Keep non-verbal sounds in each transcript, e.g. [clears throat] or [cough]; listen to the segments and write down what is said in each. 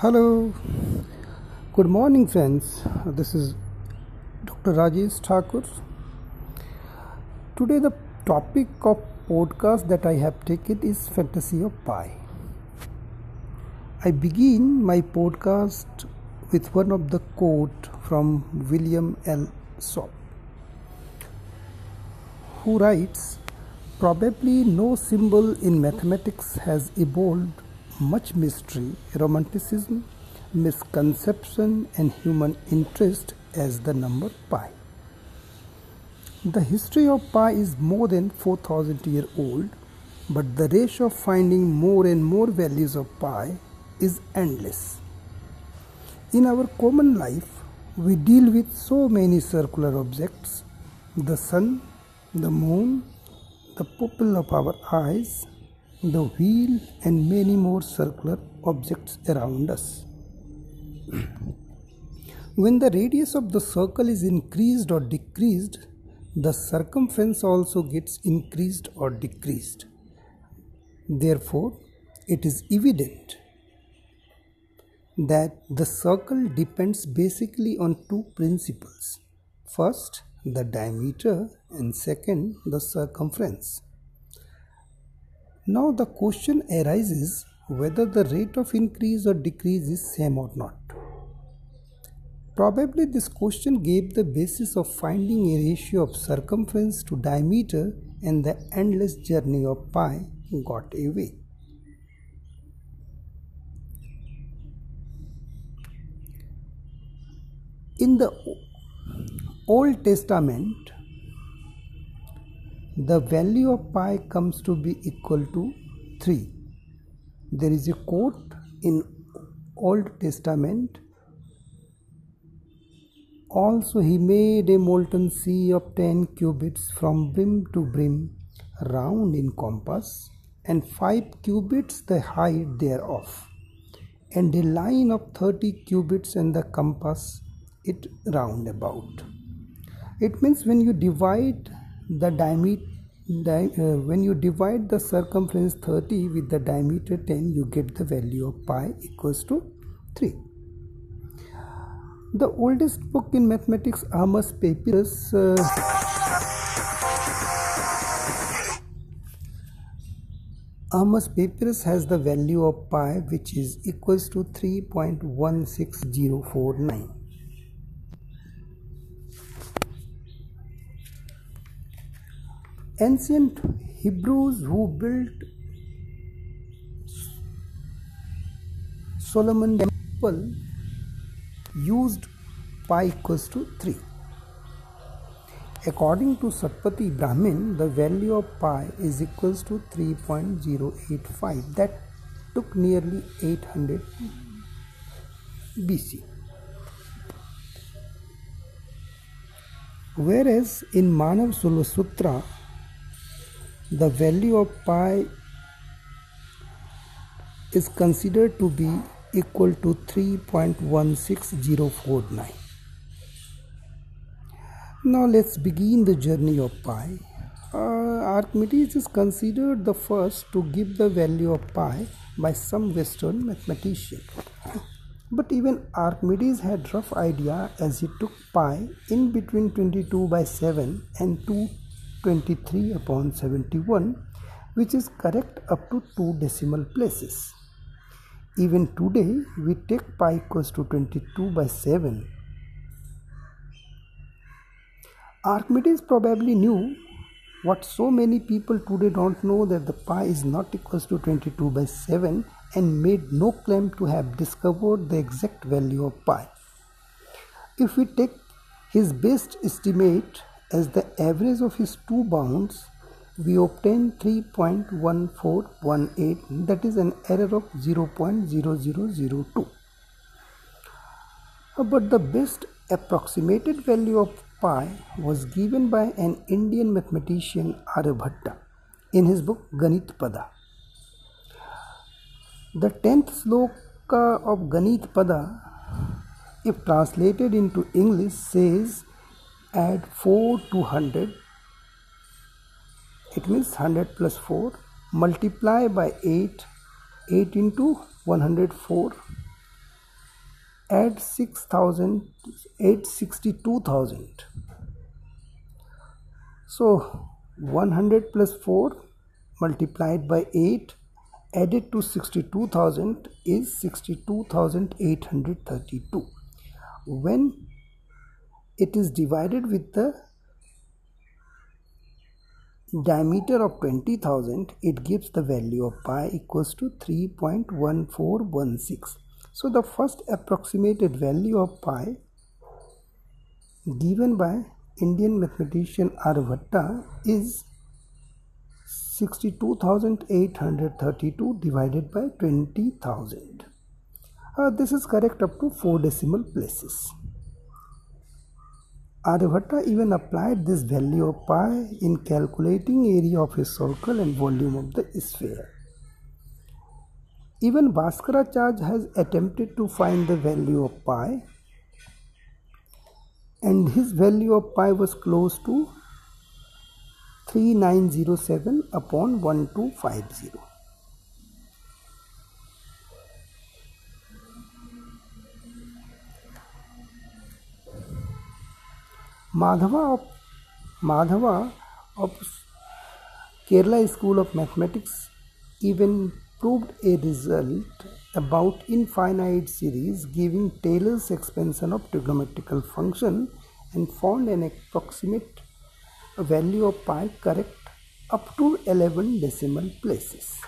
Hello, good morning, friends. This is Dr. Rajesh Thakur. Today, the topic of podcast that I have taken is fantasy of pi. I begin my podcast with one of the quote from William L. Schaub, who writes, "Probably no symbol in mathematics has evolved much mystery, romanticism, misconception, and human interest as the number pi. The history of pi is more than 4000 years old, but the race of finding more and more values of pi is endless. In our common life, we deal with so many circular objects the sun, the moon, the pupil of our eyes, the wheel, and many more circular objects around us. [clears throat] when the radius of the circle is increased or decreased, the circumference also gets increased or decreased. Therefore, it is evident that the circle depends basically on two principles. First, the diameter, and second, the circumference. Now the question arises whether the rate of increase or decrease is same or not. Probably this question gave the basis of finding a ratio of circumference to diameter and the endless journey of pi got away. In the Old Testament, the value of pi comes to be equal to 3 there is a quote in old testament. Also he made a molten sea of 10 cubits from brim to brim round in compass and 5 cubits the height thereof and a line of 30 cubits in the compass it round about. It means when you divide the diameter di- uh, when you divide the circumference 30 with the diameter 10 you get the value of pi equals to 3 the oldest book in mathematics Ahmes Papyrus uh, Ahmes Papyrus has the value of pi which is equals to 3.16049 ancient Hebrews who built Solomon temple used pi equals to 3. According to Satpati Brahmin, the value of pi is equals to 3.085. That took nearly 800 BC. Whereas in Manav Sulva Sutra, the value of pi is considered to be equal to 3.16049. Now let's begin the journey of pi. Uh, Archimedes is considered the first to give the value of pi by some Western mathematician. But even Archimedes had rough idea as he took pi in between 22 by 7 and 2 23 upon 71 which is correct up to two decimal places. Even today we take pi equals to 22 by 7. Archimedes probably knew what so many people today don't know that the pi is not equals to 22 by 7 and made no claim to have discovered the exact value of pi. If we take his best estimate as the average of his two bounds, we obtain 3.1418 that is an error of 0.0002. Uh, but the best approximated value of pi was given by an Indian mathematician Aryabhatta in his book Ganit Pada. The 10th sloka of Ganit Pada, if translated into English, says add 4 to 100 it means 100 plus 4 multiply by 8 8 into 104 add 6000 862,000 so 100 plus 4 multiplied by 8 added to 62,000 is 62,832 when it is divided with the diameter of 20,000 it gives the value of pi equals to 3.1416 so the first approximated value of pi given by Indian mathematician Aryabhatta is 62,832 divided by 20,000. Uh, this is correct up to 4 decimal places. Aryabhatta even applied this value of pi in calculating area of a circle and volume of the sphere. Even Bhaskaracharya has attempted to find the value of pi and his value of pi was close to 3907 upon 1250. Madhava of, Kerala School of Mathematics even proved a result about infinite series giving Taylor's expansion of trigonometrical function and found an approximate value of pi correct up to 11 decimal places.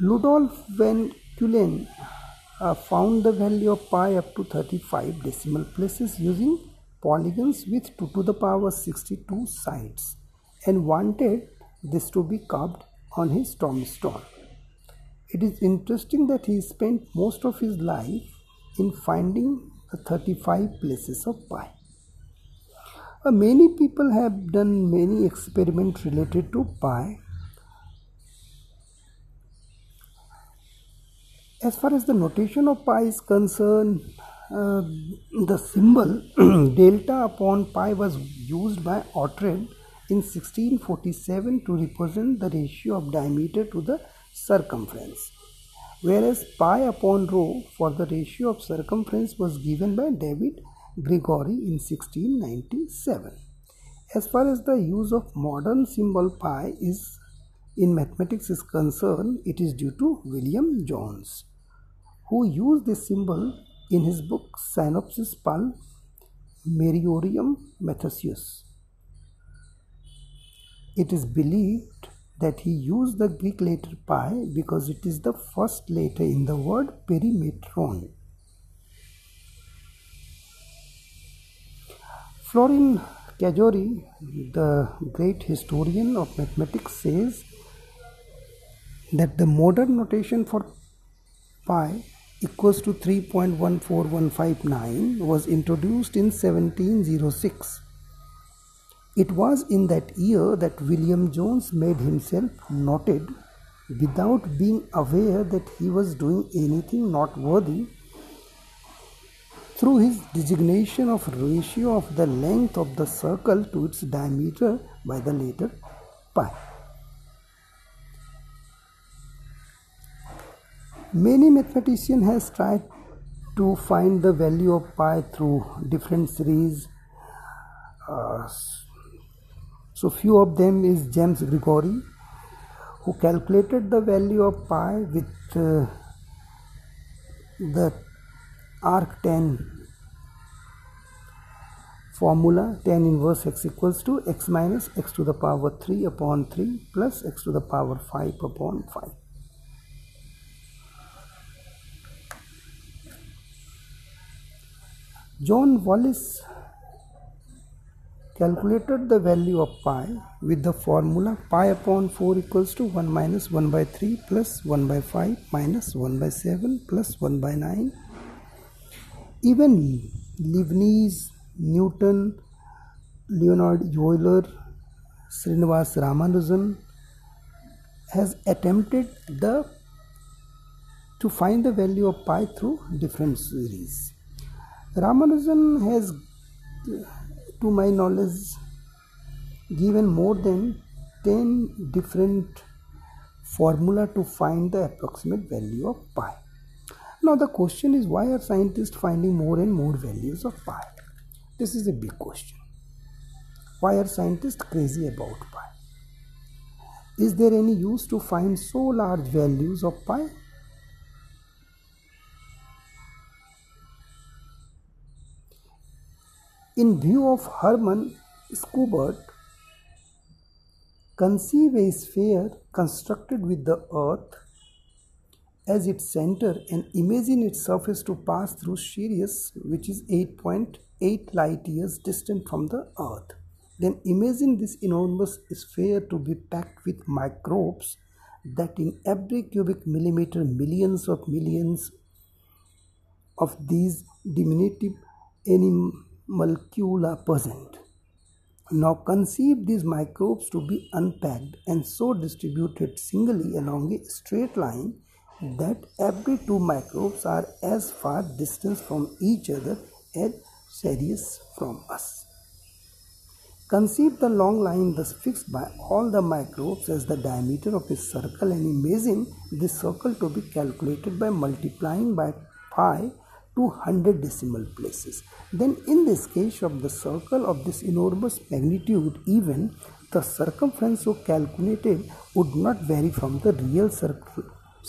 Ludolf van Ceulen uh, found the value of pi up to 35 decimal places using polygons with 2 to the power 62 sides and wanted this to be carved on his tombstone. It is interesting that he spent most of his life in finding the 35 places of pi. Uh, many people have done many experiments related to pi. As far as the notation of pi is concerned, uh, the symbol [clears throat] delta upon pi was used by Oughtred in 1647 to represent the ratio of diameter to the circumference, whereas pi upon rho for the ratio of circumference was given by David Gregory in 1697. As far as the use of modern symbol pi is in mathematics is concerned, it is due to William Jones, who used this symbol in his book Synopsis Palmariorum Matheseos. It is believed that he used the Greek letter pi because it is the first letter in the word perimetron. Florian Cajori, the great historian of mathematics, says that the modern notation for pi equals to 3.14159 was introduced in 1706 it was in that year that William Jones made himself noted without being aware that he was doing anything noteworthy through his designation of ratio of the length of the circle to its diameter by the letter pi. Many mathematicians has tried to find the value of pi through different series uh, so few of them is James Gregory who calculated the value of pi with uh, the arctan formula tan inverse x equals to x minus x to the power 3 upon 3 plus x to the power 5 upon 5. John Wallis calculated the value of pi with the formula pi upon 4 equals to 1 minus 1 by 3 plus 1 by 5 minus 1 by 7 plus 1 by 9. Even Leibniz, Newton, Leonhard Euler, Srinivas Ramanujan has attempted the to find the value of pi through different series. Ramanujan has to my knowledge given more than 10 different formula to find the approximate value of pi Now the question is why are scientists finding more and more values of pi? This is a big question. Why are scientists crazy about pi? Is there any use to find so large values of pi? In view of Hermann Schubert, conceive a sphere constructed with the earth as its center and imagine its surface to pass through Sirius which is 8.8 light years distant from the earth. Then imagine this enormous sphere to be packed with microbes that in every cubic millimeter millions of millions of these diminutive animalcula present. Now conceive these microbes to be unpacked and so distributed singly along a straight line that every two microbes are as far distance from each other as Sirius from us. Conceive the long line thus fixed by all the microbes as the diameter of a circle and imagine this circle to be calculated by multiplying by pi to 100 decimal places. Then in this case of the circle of this enormous magnitude even the circumference so calculated would not vary from the real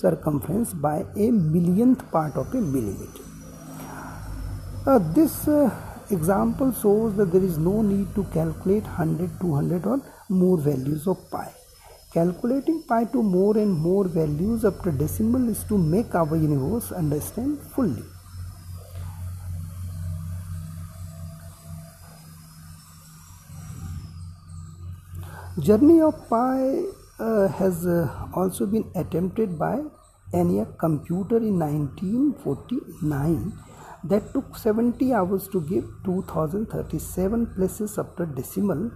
circumference by a millionth part of a millimeter. Uh, this uh, example shows that there is no need to calculate 100, 200 or more values of pi. Calculating pi to more and more values up to decimal is to make our universe understand fully. Journey of pi uh, has uh, also been attempted by ENIAC computer in 1949 that took 70 hours to give 2037 places after decimal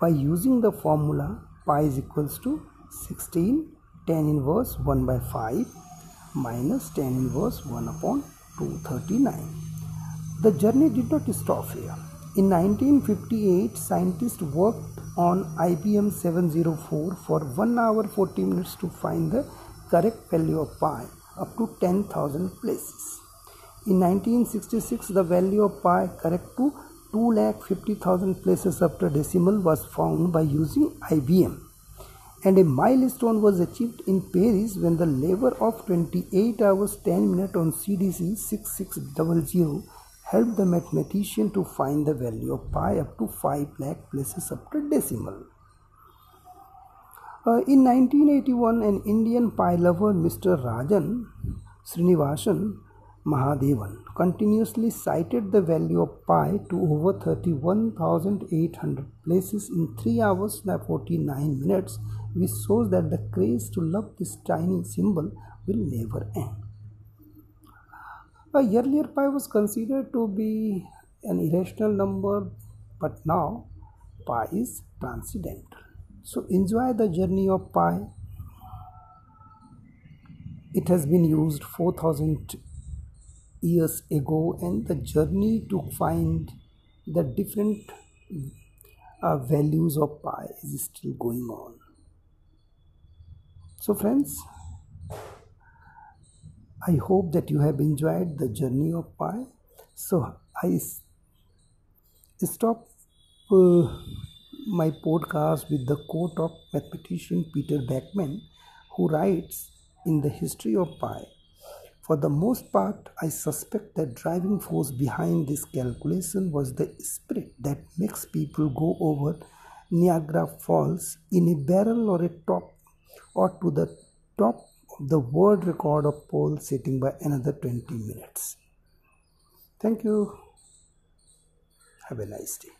by using the formula pi is equals to 16 tan inverse 1 by 5 minus tan inverse 1 upon 239. The journey did not stop here. In 1958, scientists worked on IBM 704 for 1 hour 40 minutes to find the correct value of pi up to 10,000 places. In 1966, the value of pi correct to 2,50,000 places after decimal was found by using IBM. And a milestone was achieved in Paris when the labor of 28 hours 10 minutes on CDC 6600 helped the mathematician to find the value of pi up to 5 lakh places after decimal. Uh, in 1981, an Indian pi lover, Mr. Rajan Srinivasan, Mahadevan continuously cited the value of pi to over 31,800 places in 3 hours and 49 minutes, which shows that the craze to love this tiny symbol will never end. Earlier pi was considered to be an irrational number, but now pi is transcendental. So enjoy the journey of pi. It has been used 4000 years ago and the journey to find the different uh, values of pi is still going on so friends i hope that you have enjoyed the journey of pi so i stop uh, my podcast with the quote of mathematician peter beckmann who writes in the history of pi for the most part, I suspect that driving force behind this calculation was the spirit that makes people go over Niagara Falls in a barrel or a top or to the top the world record of pole sitting by another 20 minutes. Thank you. Have a nice day.